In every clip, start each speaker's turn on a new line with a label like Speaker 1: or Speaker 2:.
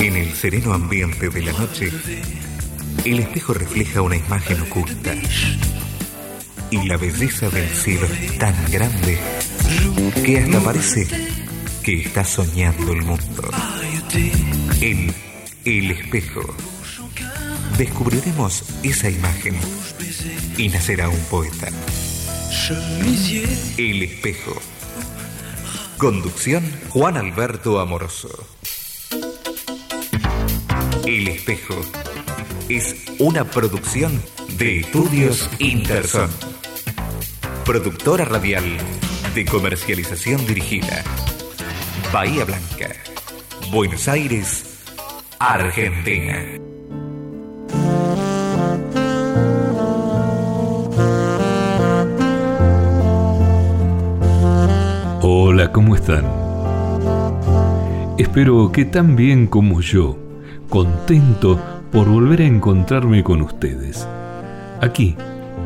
Speaker 1: En el sereno ambiente de la noche, el espejo refleja una imagen oculta. Y la belleza del cielo es tan grande que hasta parece que está soñando el mundo. En el espejo descubriremos esa imagen y nacerá un poeta. El espejo. Conducción Juan Alberto Amoroso. El espejo es una producción de Estudios Interson. Productora radial de comercialización dirigida. Bahía Blanca, Buenos Aires, Argentina.
Speaker 2: ¿Cómo están? Espero que tan bien como yo, contento por volver a encontrarme con ustedes, aquí,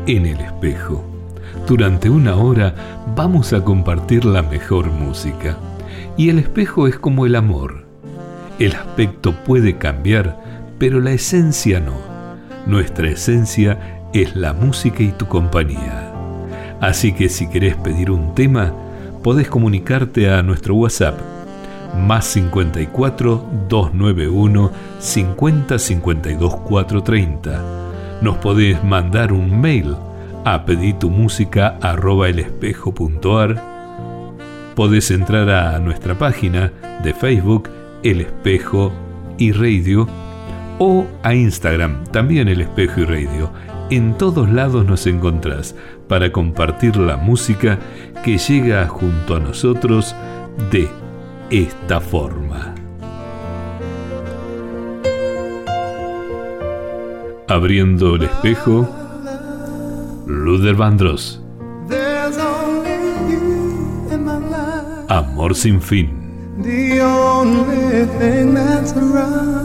Speaker 2: en el espejo. Durante una hora vamos a compartir la mejor música. Y el espejo es como el amor. El aspecto puede cambiar, pero la esencia no. Nuestra esencia es la música y tu compañía. Así que si querés pedir un tema, podés comunicarte a nuestro WhatsApp más 54 291 50 52 430. Nos podés mandar un mail a peditumusica.elespejo.ar. Podés entrar a nuestra página de Facebook El Espejo y Radio o a Instagram también El Espejo y Radio. En todos lados nos encontrás para compartir la música que llega junto a nosotros de esta forma. Abriendo el espejo, Luther Vandross. Amor sin fin.
Speaker 3: The only thing that's right.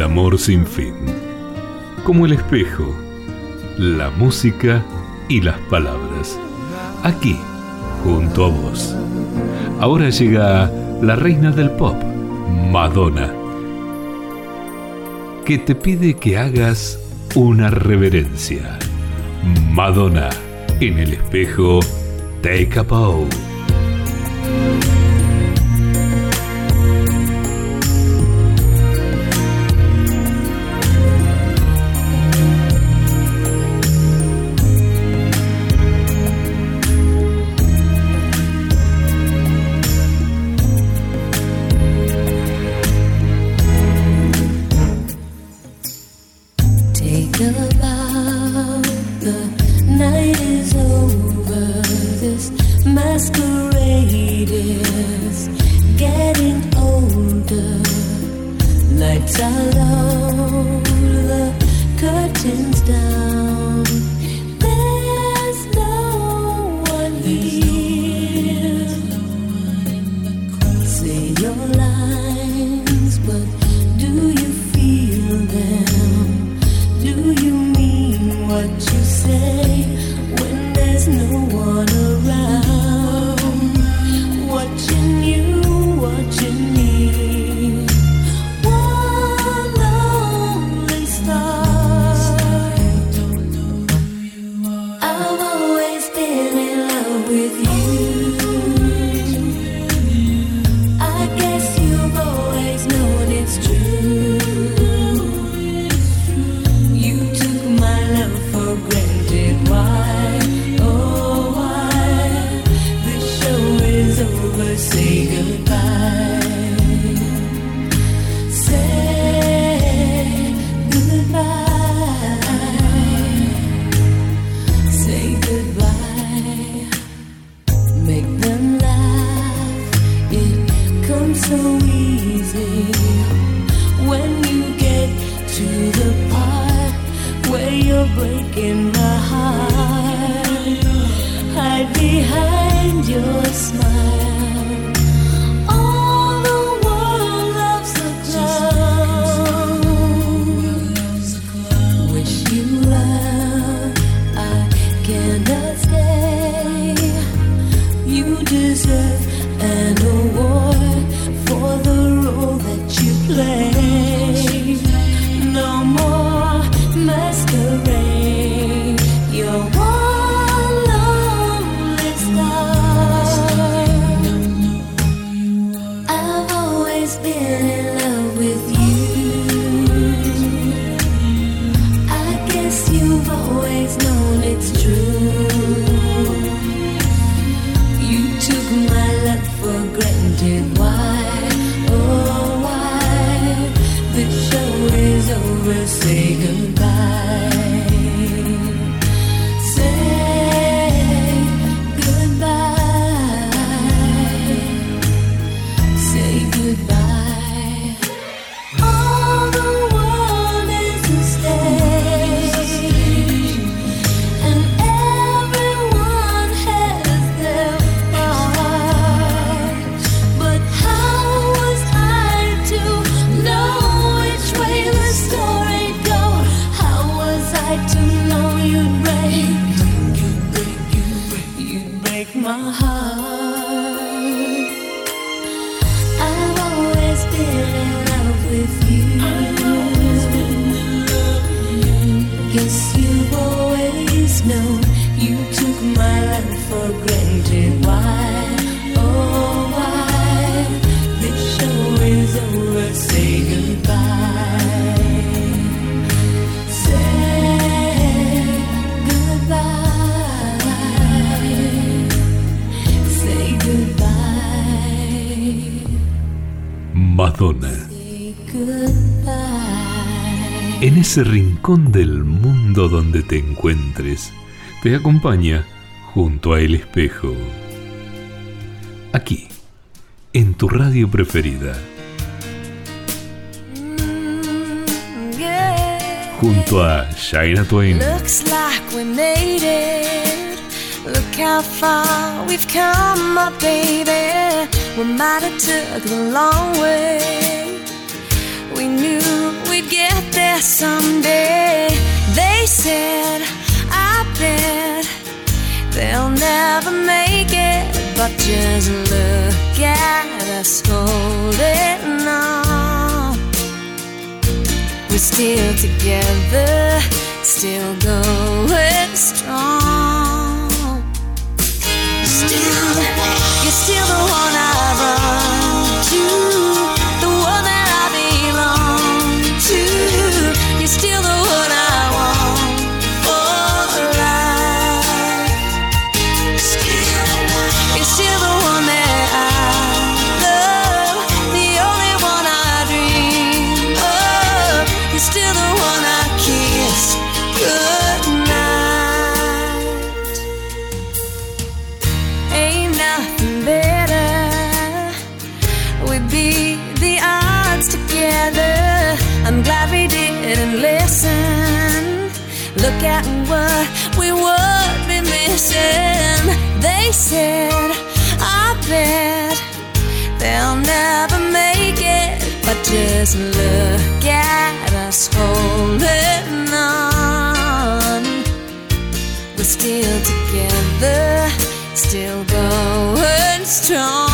Speaker 4: el amor sin fin. Como el espejo, la música y las palabras. Aquí, junto a vos. Ahora llega la reina del pop, Madonna, que te pide que hagas una reverencia. Madonna, en el espejo, Take a Bow. this show is over, say goodbye. Rincón del mundo donde te encuentres, te acompaña junto a el espejo. Aquí, en tu radio preferida. Junto a Shaina Twain. Looks like we made it. Look how far we've come, my baby. We might have took the long way.
Speaker 3: That someday they said, I bet they'll never make it. But just look at us holding on. We're still together, still going At what we would be missing. They said, I bet they'll never make it. But just look at us holding on. We're still together, still going strong.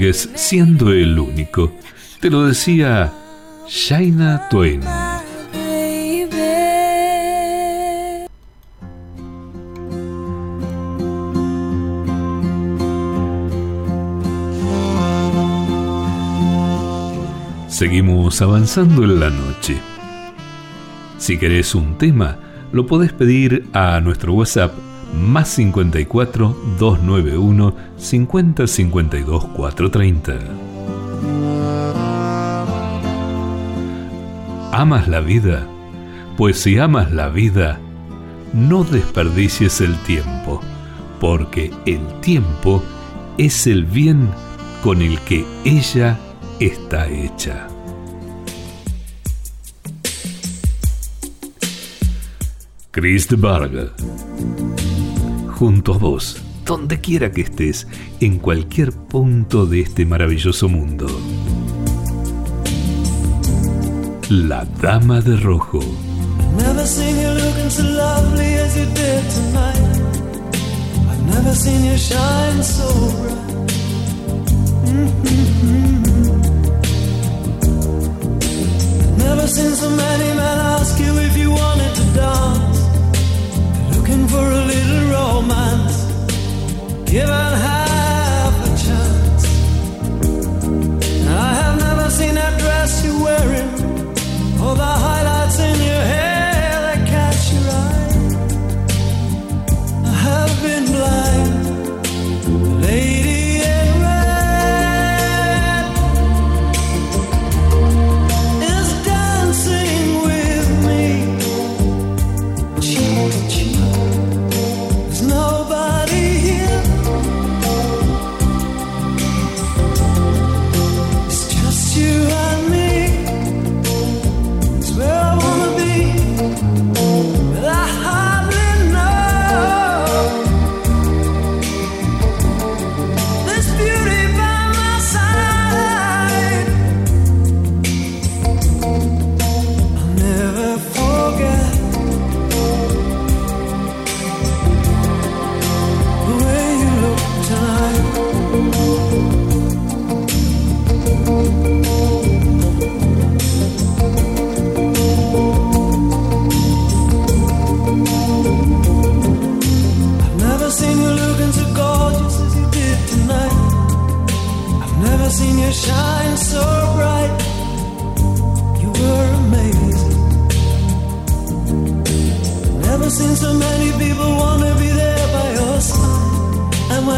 Speaker 2: Siendo el único. Te lo decía Shaina Twain. Seguimos avanzando en la noche. Si querés un tema, lo podés pedir a nuestro WhatsApp más 54 291 50 52 430. ¿Amas la vida? Pues si amas la vida, no desperdicies el tiempo, porque el tiempo es el bien con el que ella está hecha. Chris de Barga. Junto a vos, donde quiera que estés, en cualquier punto de este maravilloso mundo. La Dama de Rojo.
Speaker 5: Never seen you looking so lovely as you did tonight. I've never seen you shine so bright. Mm-hmm. Never seen so many men ask you if you wanted to dance. Looking for a little romance. Given half a chance. I have never seen that dress you're wearing. Or the highlights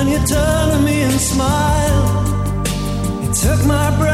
Speaker 5: When you turned to me and smiled, it took my
Speaker 3: breath.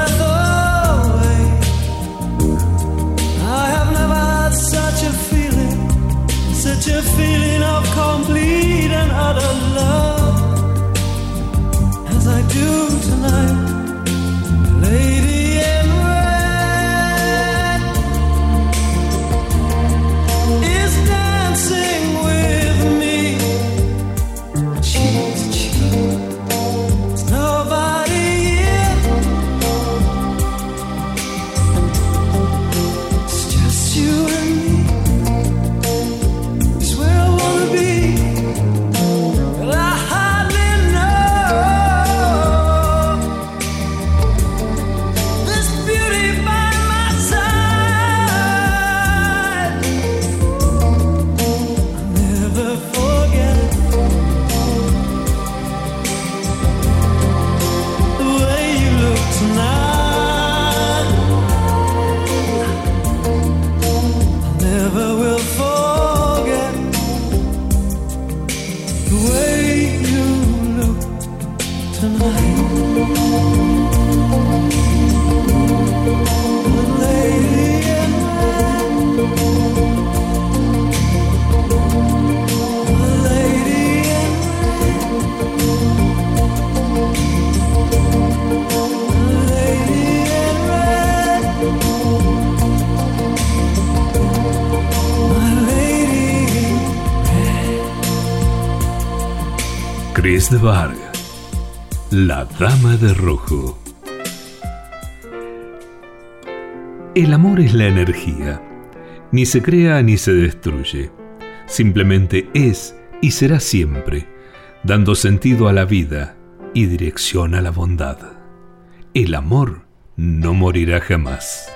Speaker 3: de La Dama de Rojo. El amor es la energía. Ni se crea ni se destruye. Simplemente es y será siempre, dando sentido a la vida y dirección a la bondad. El amor no morirá jamás.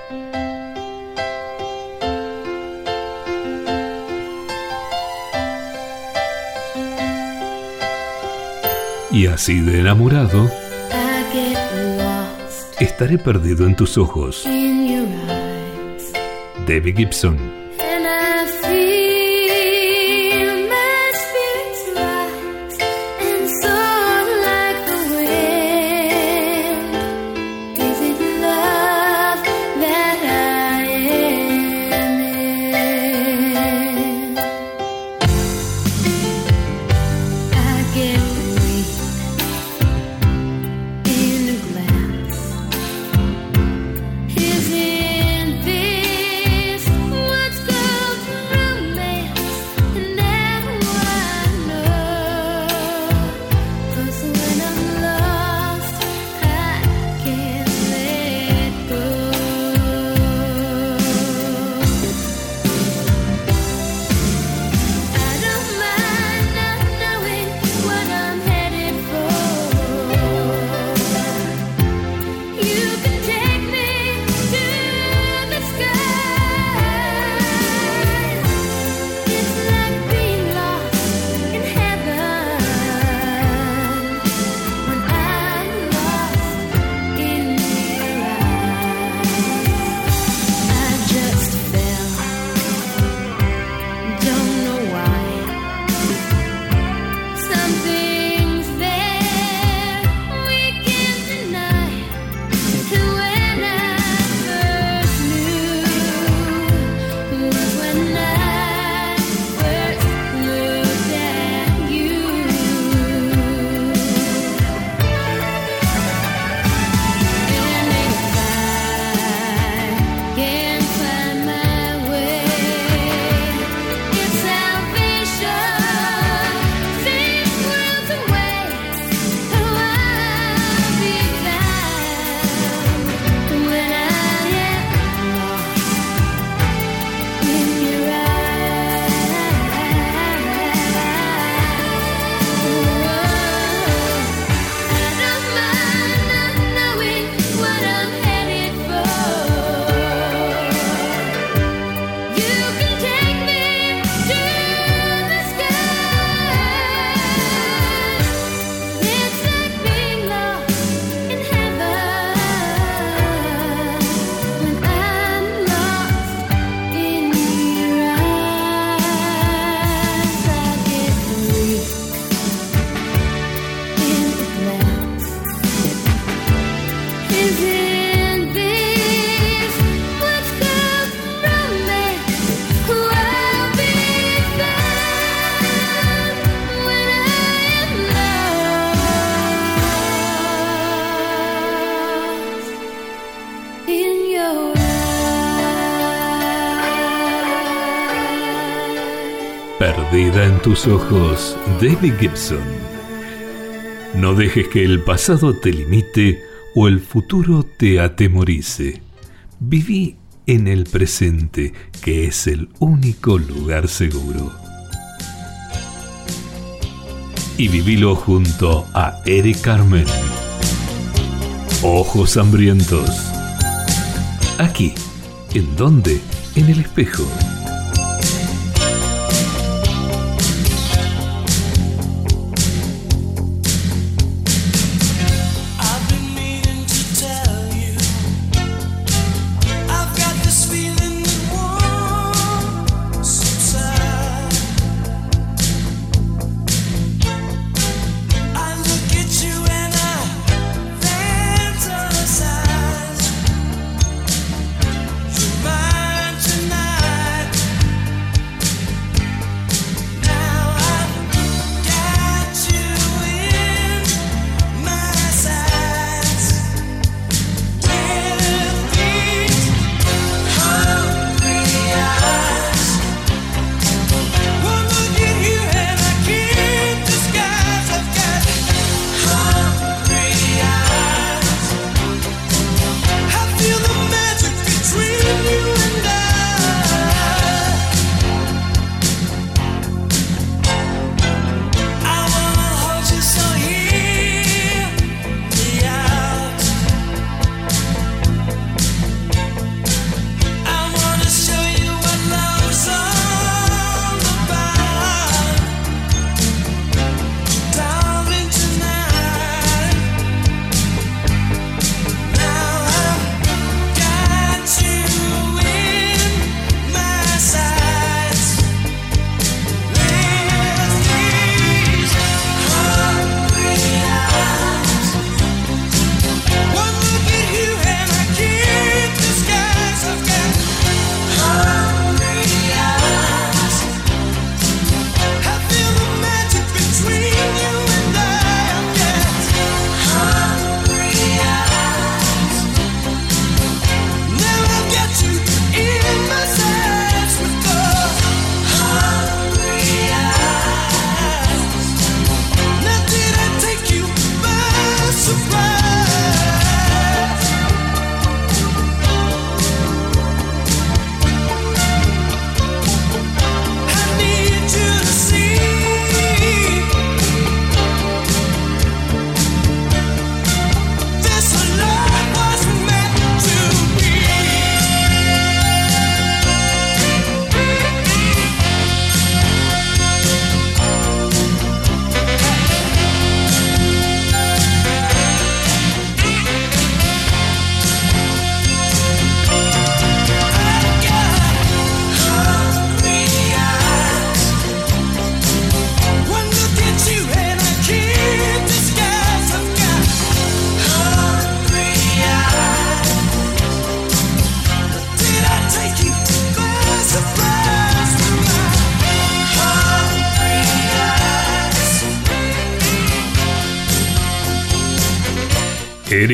Speaker 3: Y así de enamorado, estaré perdido en tus ojos. David Gibson. tus ojos, David Gibson. No dejes que el pasado te limite o el futuro te atemorice. Viví en el presente, que es el único lugar seguro. Y vivilo junto a Eric Carmen. Ojos hambrientos. Aquí, ¿en dónde? En el espejo.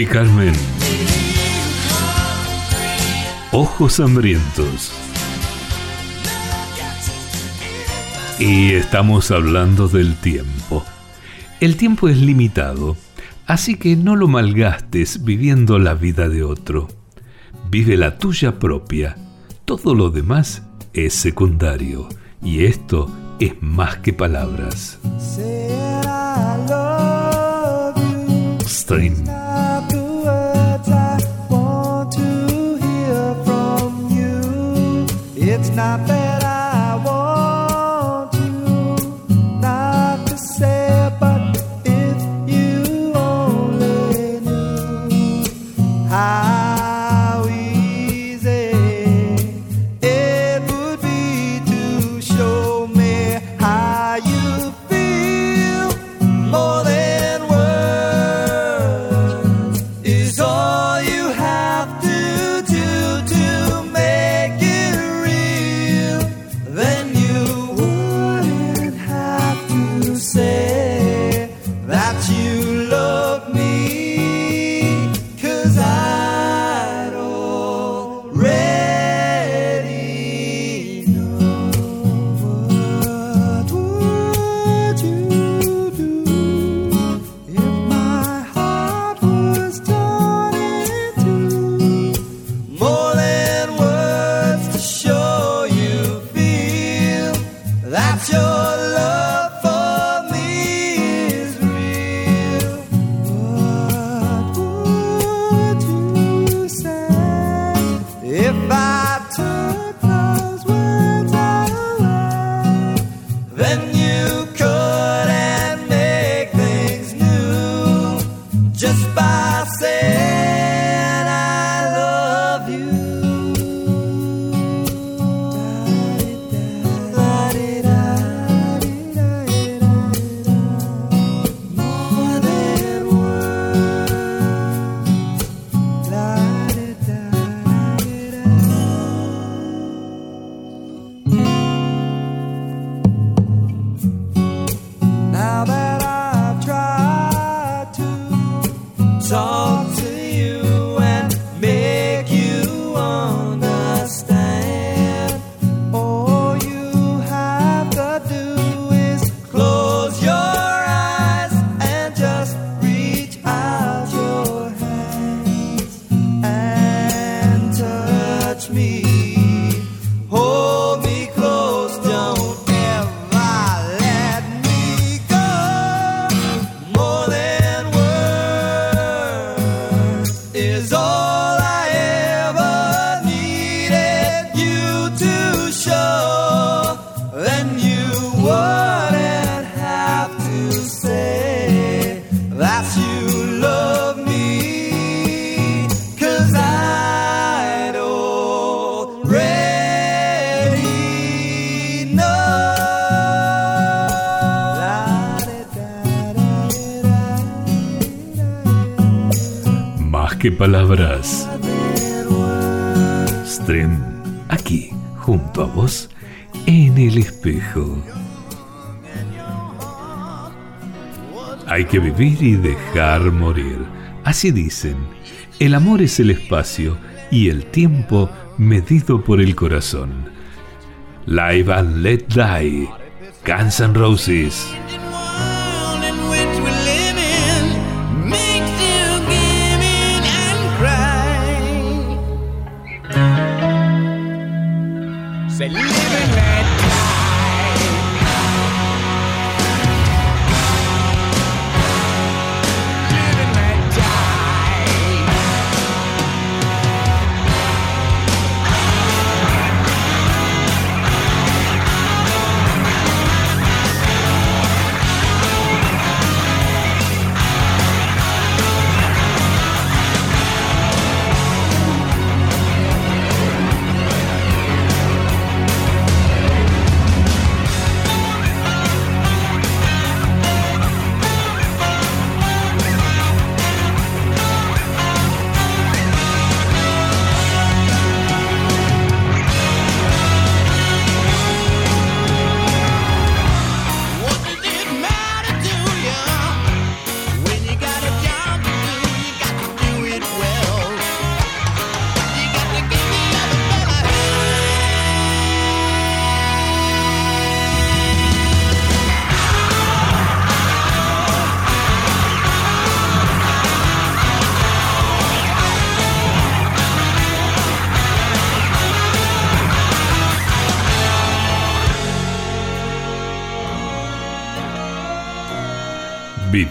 Speaker 2: Carmen. Ojos hambrientos. Y estamos hablando del tiempo. El tiempo es limitado, así que no lo malgastes viviendo la vida de otro. Vive la tuya propia. Todo lo demás es secundario. Y esto es más que palabras.
Speaker 6: not
Speaker 2: bad. palabras. Stream aquí, junto a vos, en el espejo. Hay que vivir y dejar morir. Así dicen. El amor es el espacio y el tiempo medido por el corazón. Live and Let Die. Guns Roses.
Speaker 7: feliz.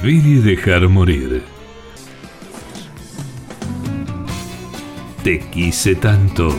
Speaker 4: Vivir y dejar morir. Te quise tanto.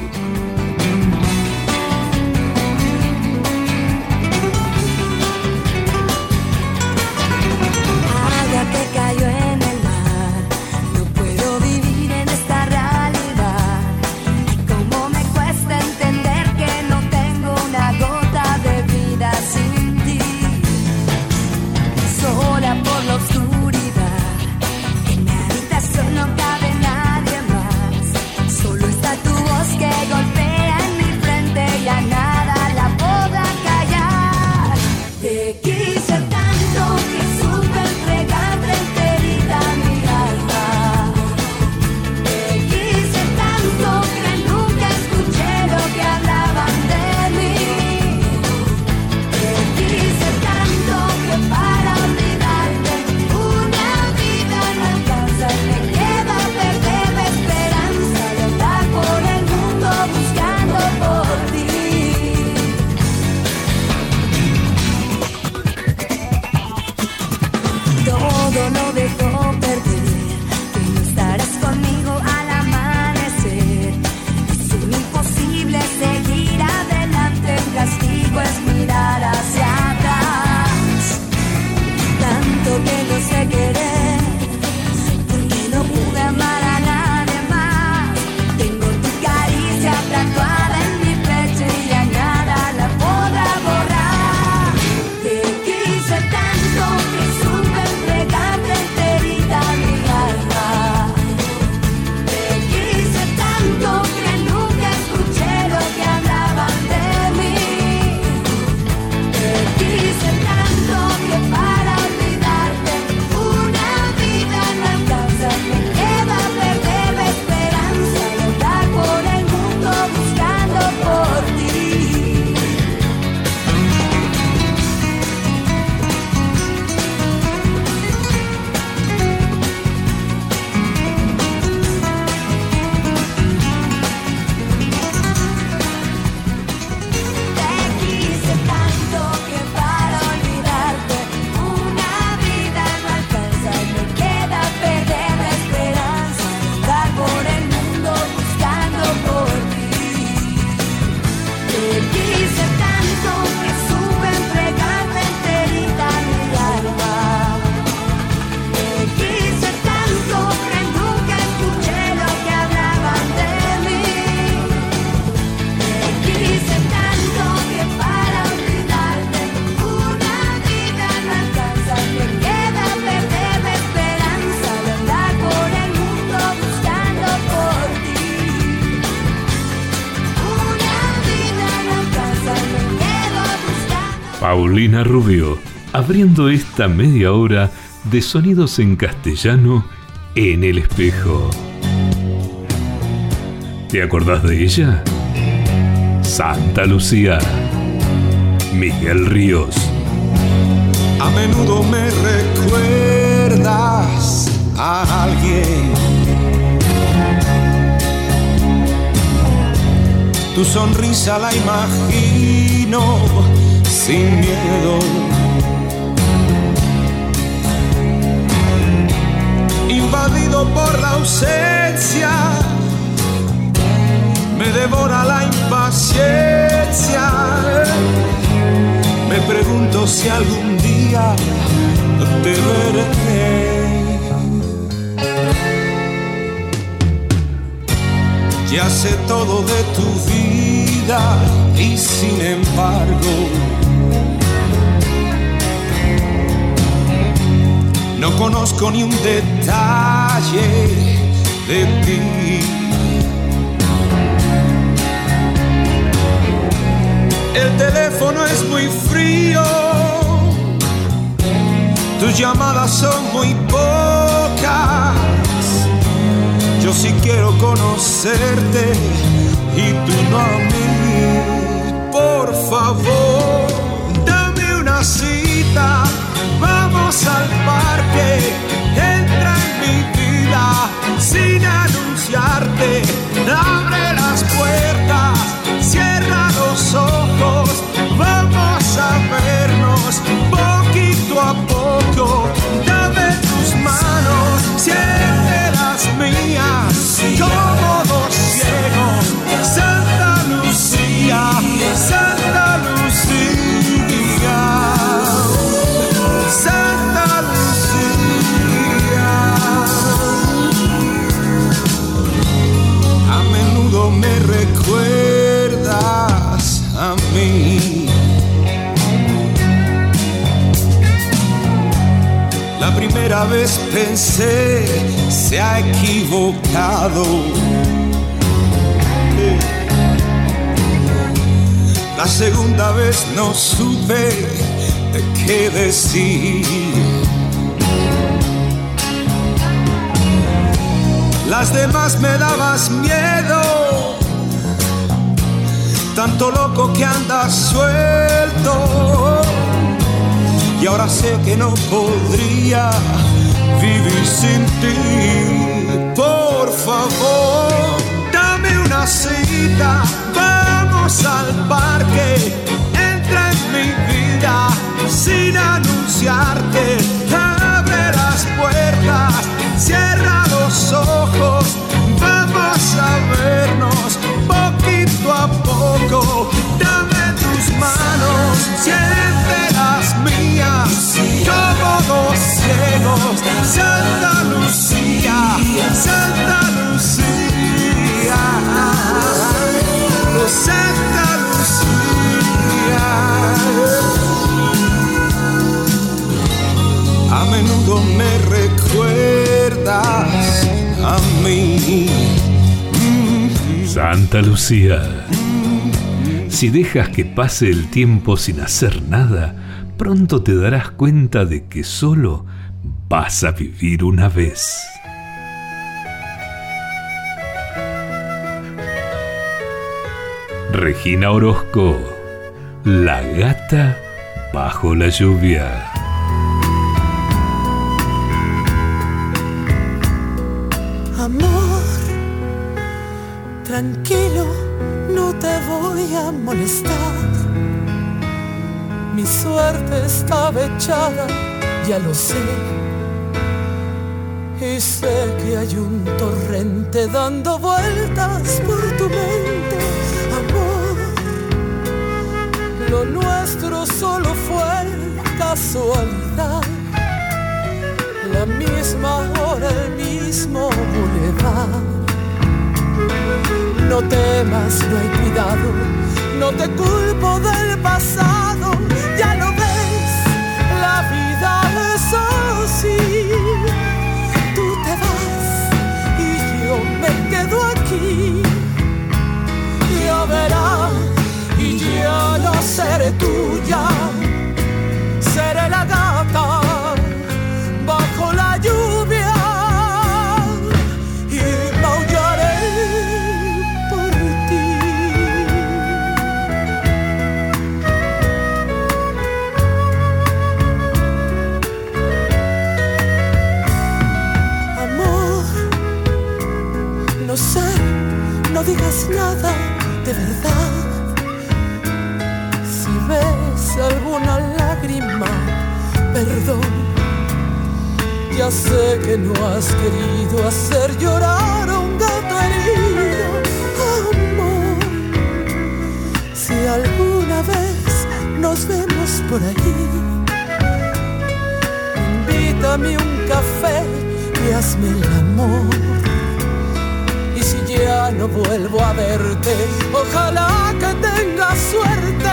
Speaker 4: Carolina Rubio, abriendo esta media hora de sonidos en castellano en el espejo. ¿Te acordás de ella? Santa Lucía. Miguel Ríos.
Speaker 8: A menudo me recuerdas a alguien. Tu sonrisa la imagino sin miedo. Invadido por la ausencia, me devora la impaciencia. Me pregunto si algún día te veré. Ya sé todo de tu vida y sin embargo no conozco ni un detalle de ti. El teléfono es muy frío, tus llamadas son muy pocas. Yo sí quiero conocerte y tú no a mí. Por favor, dame una cita Vamos al parque, entra en mi vida sin anunciarte. Abre las puertas, cierra los ojos, vamos a vernos poquito a poco. Dame tus manos, siente las mías. Primera vez pensé se ha equivocado. La segunda vez no supe qué decir. Las demás me dabas miedo, tanto loco que andas suelto. Y ahora sé que no podría vivir sin ti. Por favor, dame una cita, vamos al parque, entra en mi vida sin anunciarte, abre las puertas, cierra los ojos, como dos ciegos, Santa Lucía, Santa Lucía, Santa Lucía. A menudo me recuerdas a mí.
Speaker 2: Santa Lucía. Si dejas que pase el tiempo sin hacer nada, pronto te darás cuenta de que solo vas a vivir una vez. Regina Orozco, La gata bajo la lluvia.
Speaker 5: Amor, tranquilo, no te voy a molestar. Mi suerte estaba echada, ya lo sé. Y sé que hay un torrente dando vueltas por tu mente, amor. Lo nuestro solo fue casualidad la misma hora, el mismo bulevar. No temas, no hay cuidado, no te culpo del pasado, ya lo ves, la vida es así. Tú te vas y yo me quedo aquí. Ya verás, y ya no seré tuya, digas nada de verdad. Si ves alguna lágrima, perdón. Ya sé que no has querido hacer llorar a un gato herido, amor. Si alguna vez nos vemos por ahí, invítame un café y hazme el amor. No vuelvo a verte, ojalá que tengas suerte,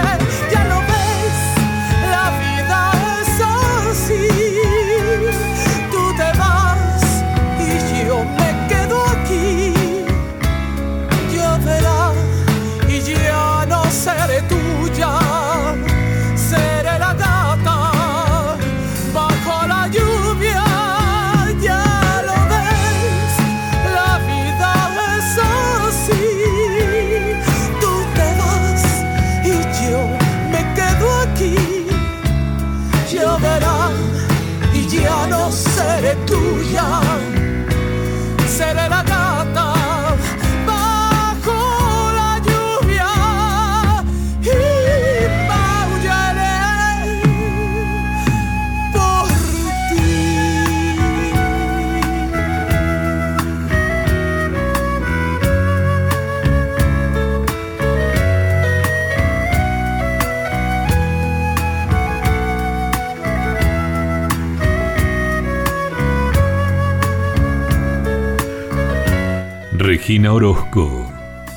Speaker 2: Regina Orozco,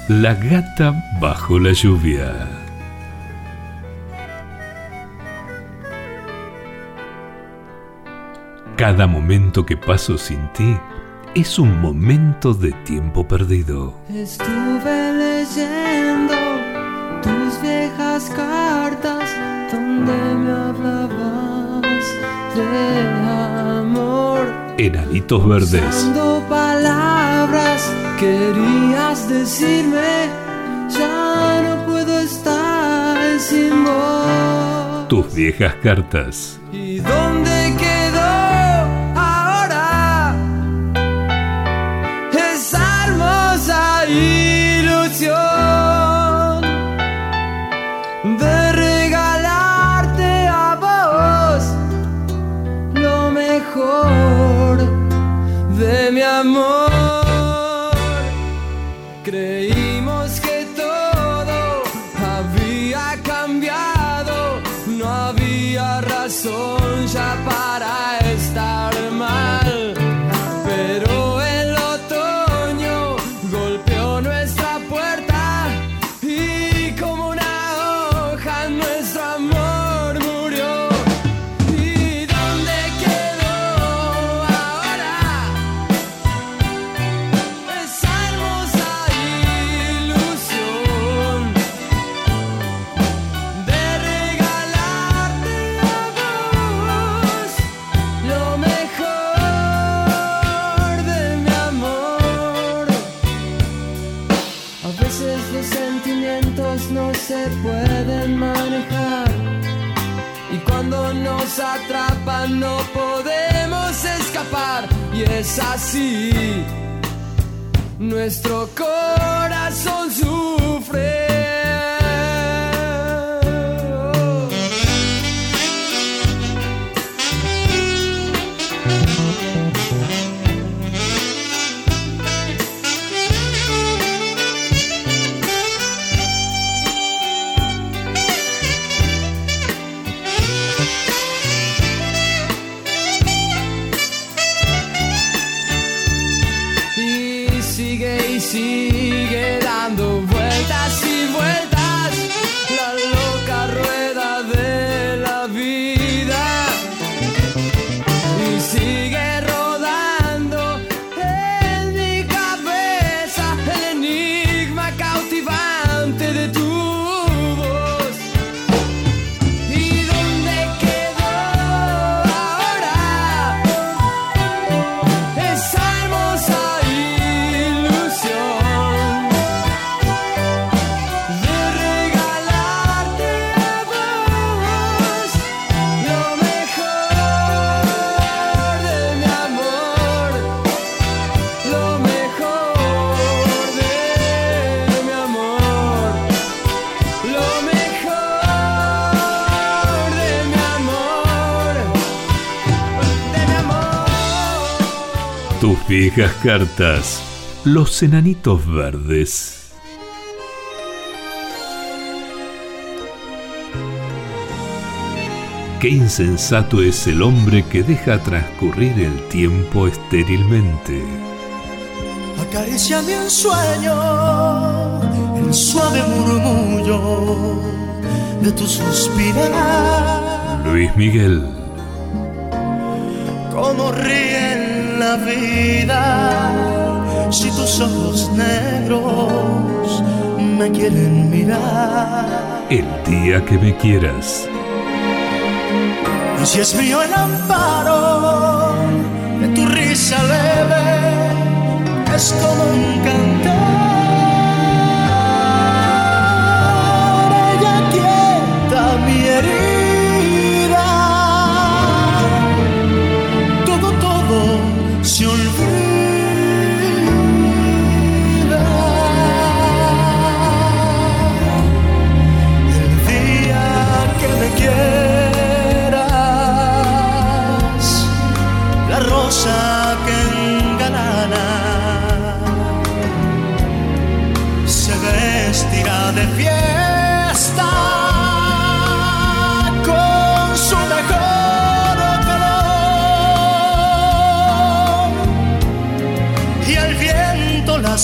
Speaker 2: La gata bajo la lluvia.
Speaker 4: Cada momento que paso sin ti es un momento de tiempo perdido.
Speaker 5: Estuve leyendo tus viejas cartas donde me hablabas de amor.
Speaker 4: Enanitos verdes.
Speaker 5: Palabras querías decirme, ya no puedo estar sin vos.
Speaker 4: Tus viejas cartas.
Speaker 5: ¿Y dónde quedó ahora esa hermosa ilusión de regalarte a vos lo mejor de mi amor? Había razón ya para no podemos escapar y es así. Nuestro corazón sufre.
Speaker 4: Viejas cartas. Los enanitos verdes. Qué insensato es el hombre que deja transcurrir el tiempo estérilmente.
Speaker 9: Acariciame en sueño el suave murmullo de tu suspirar.
Speaker 4: Luis Miguel,
Speaker 9: Como ríe en la vida si tus ojos negros me quieren mirar.
Speaker 4: el día que me quieras.
Speaker 9: Y si es mío el amparo de tu risa leve, es como un cantar.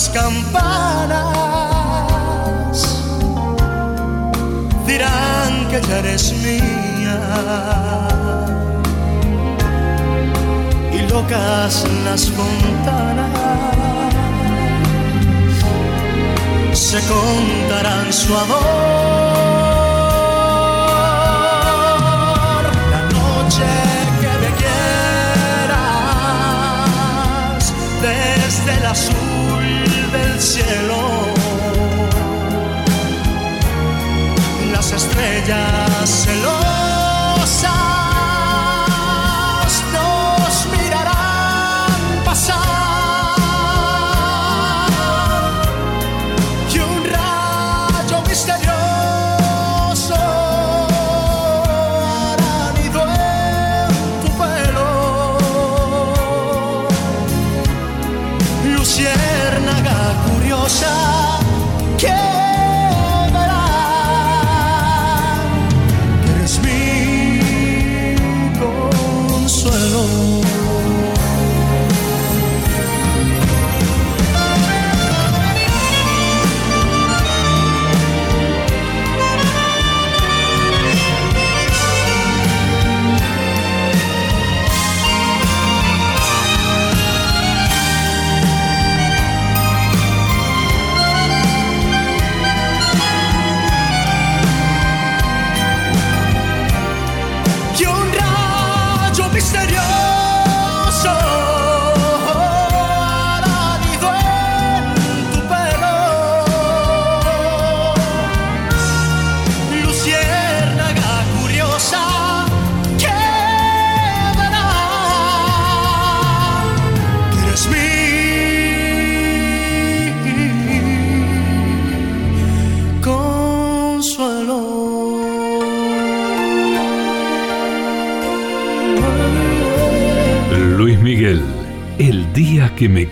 Speaker 9: Las campanas. Dirán que ya eres mía. Locas las fontanas, se contarán su amor. La noche que me quieras desde el azul cielo. Las estrellas celosas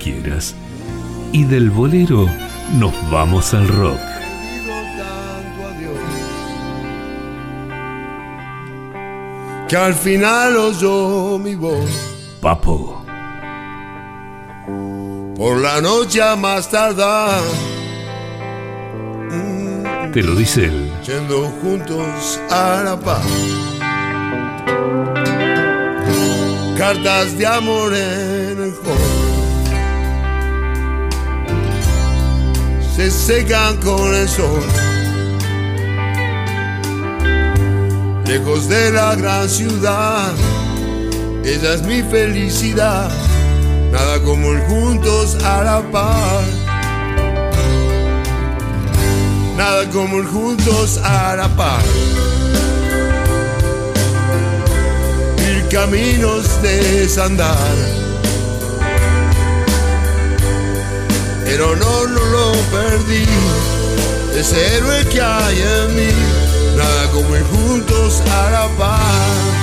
Speaker 2: quieras. Y del bolero nos vamos al rock.
Speaker 10: que al final oyó mi voz
Speaker 2: Papo,
Speaker 10: por la noche a más tardar
Speaker 2: te lo dice él.
Speaker 10: yendo juntos a la paz cartas de amor en el hall se secan con el sol. Lejos de la gran ciudad ella es mi felicidad. Nada como el juntos a la par. Nada como el juntos a la par. Ir caminos de desandar pero no, no lo perdí. Ese héroe que hay en mí. Nada como ir juntos a la par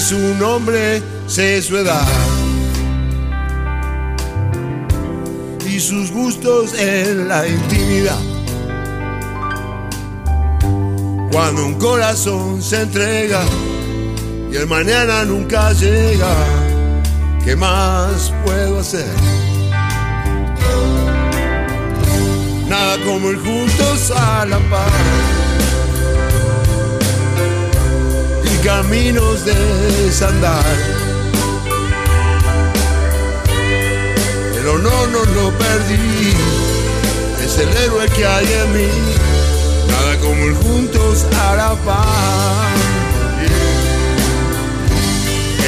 Speaker 10: su nombre, sé su edad y sus gustos en la intimidad. Cuando un corazón se entrega y el mañana nunca llega, ¿qué más puedo hacer? Nada como ir juntos a la paz. Caminos de desandar. Pero no, no lo perdí, es el héroe que hay en mí, nada como ir juntos a la paz.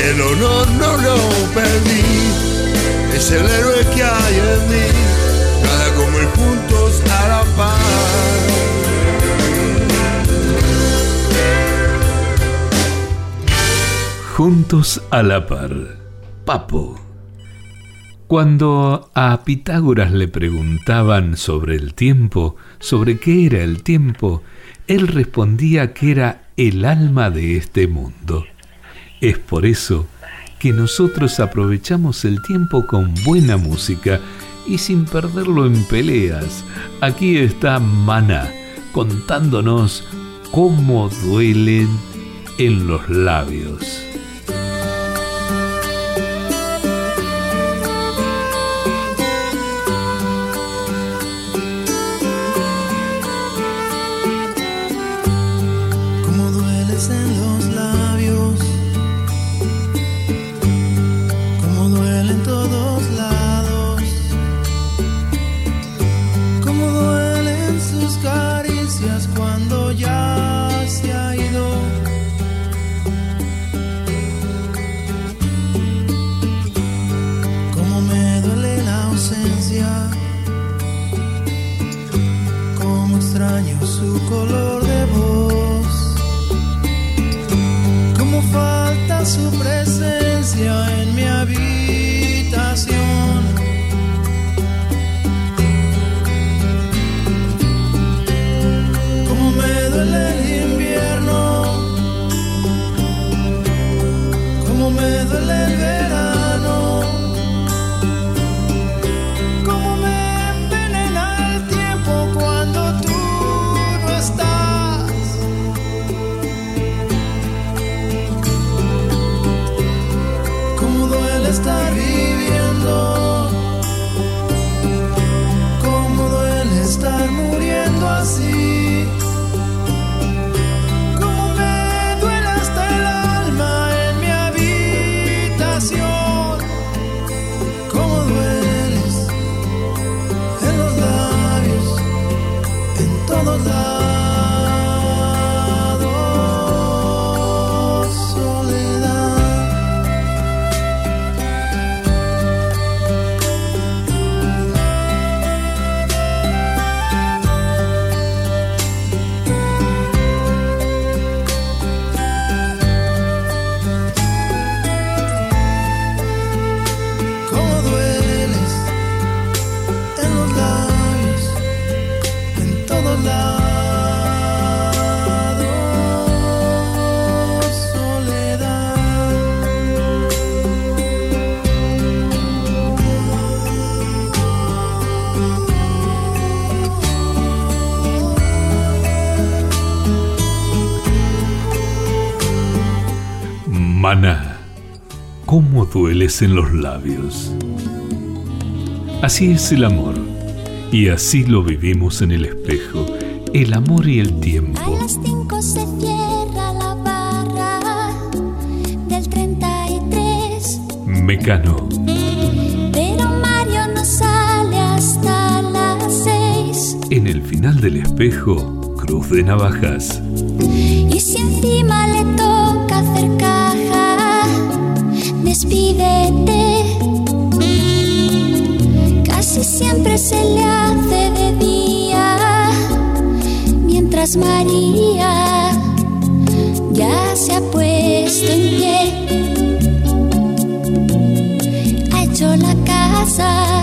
Speaker 10: El honor no lo perdí, es el héroe que hay en mí, nada como ir juntos a la paz.
Speaker 2: Juntos a la par. Papo. Cuando a Pitágoras le preguntaban sobre el tiempo, sobre qué era el tiempo, él respondía que era el alma de este mundo. Es por eso que nosotros aprovechamos el tiempo con buena música
Speaker 5: y sin perderlo en peleas. Aquí está Mana contándonos cómo duelen en los labios.
Speaker 2: portugués en los labios. Así
Speaker 5: es el amor, y así lo vivimos en el espejo, el amor y el tiempo.
Speaker 4: A las cinco se cierra la barra del 33.
Speaker 5: Mecano.
Speaker 4: Pero Mario no sale hasta las 6.
Speaker 5: En el final del espejo, cruz de navajas.
Speaker 4: Y si encima le toca Casi siempre se le hace de día, mientras María ya se ha puesto en pie, ha hecho la casa,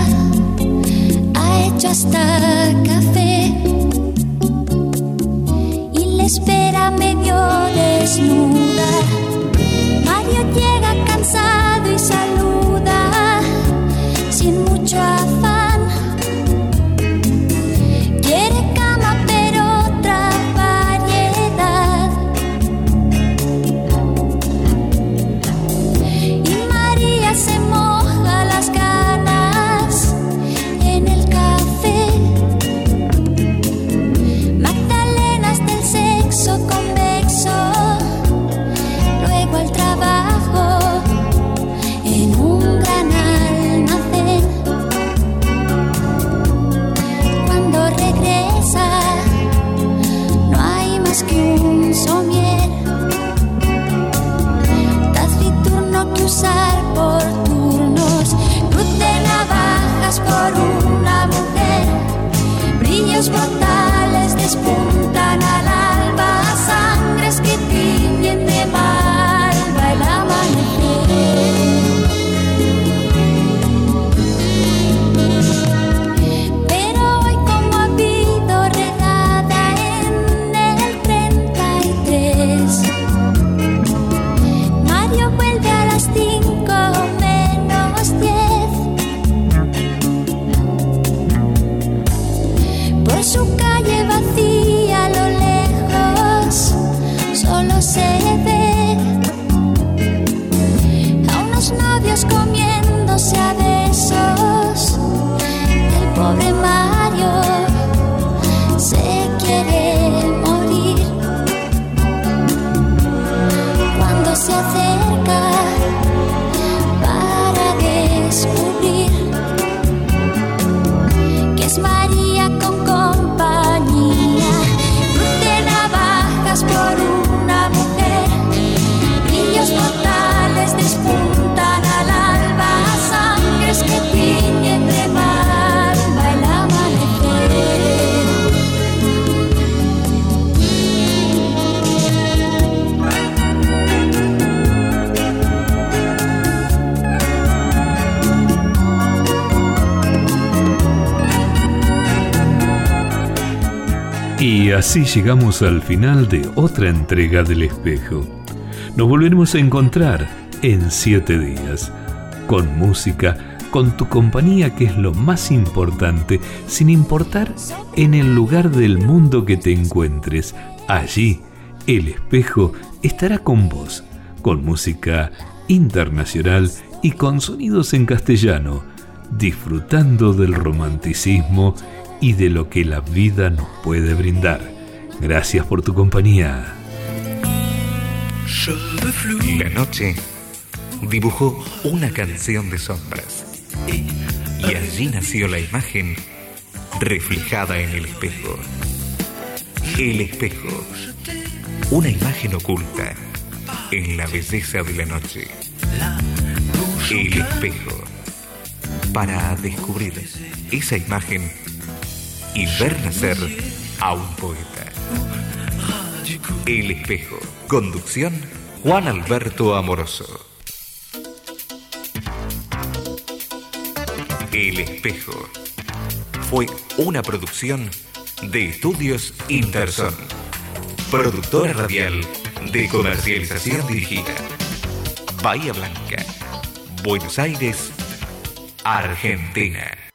Speaker 4: ha hecho hasta café y le espera medio desnuda.
Speaker 2: Y así llegamos al final de otra entrega del espejo. Nos volveremos a encontrar en siete días, con música, con tu compañía que es lo más importante, sin importar en el lugar del mundo que te encuentres. Allí, el espejo estará con vos, con música internacional y con sonidos en castellano, disfrutando del romanticismo y de lo que la vida nos puede brindar. Gracias por tu compañía.
Speaker 1: La noche dibujó una canción de sombras y allí nació la imagen reflejada en el espejo. El espejo, una imagen oculta en la belleza de la noche. El espejo, para descubrir esa imagen y ver nacer a un poeta. El espejo, conducción Juan Alberto Amoroso. El espejo fue una producción de Estudios Interson, productora radial de comercialización dirigida. Bahía Blanca, Buenos Aires, Argentina.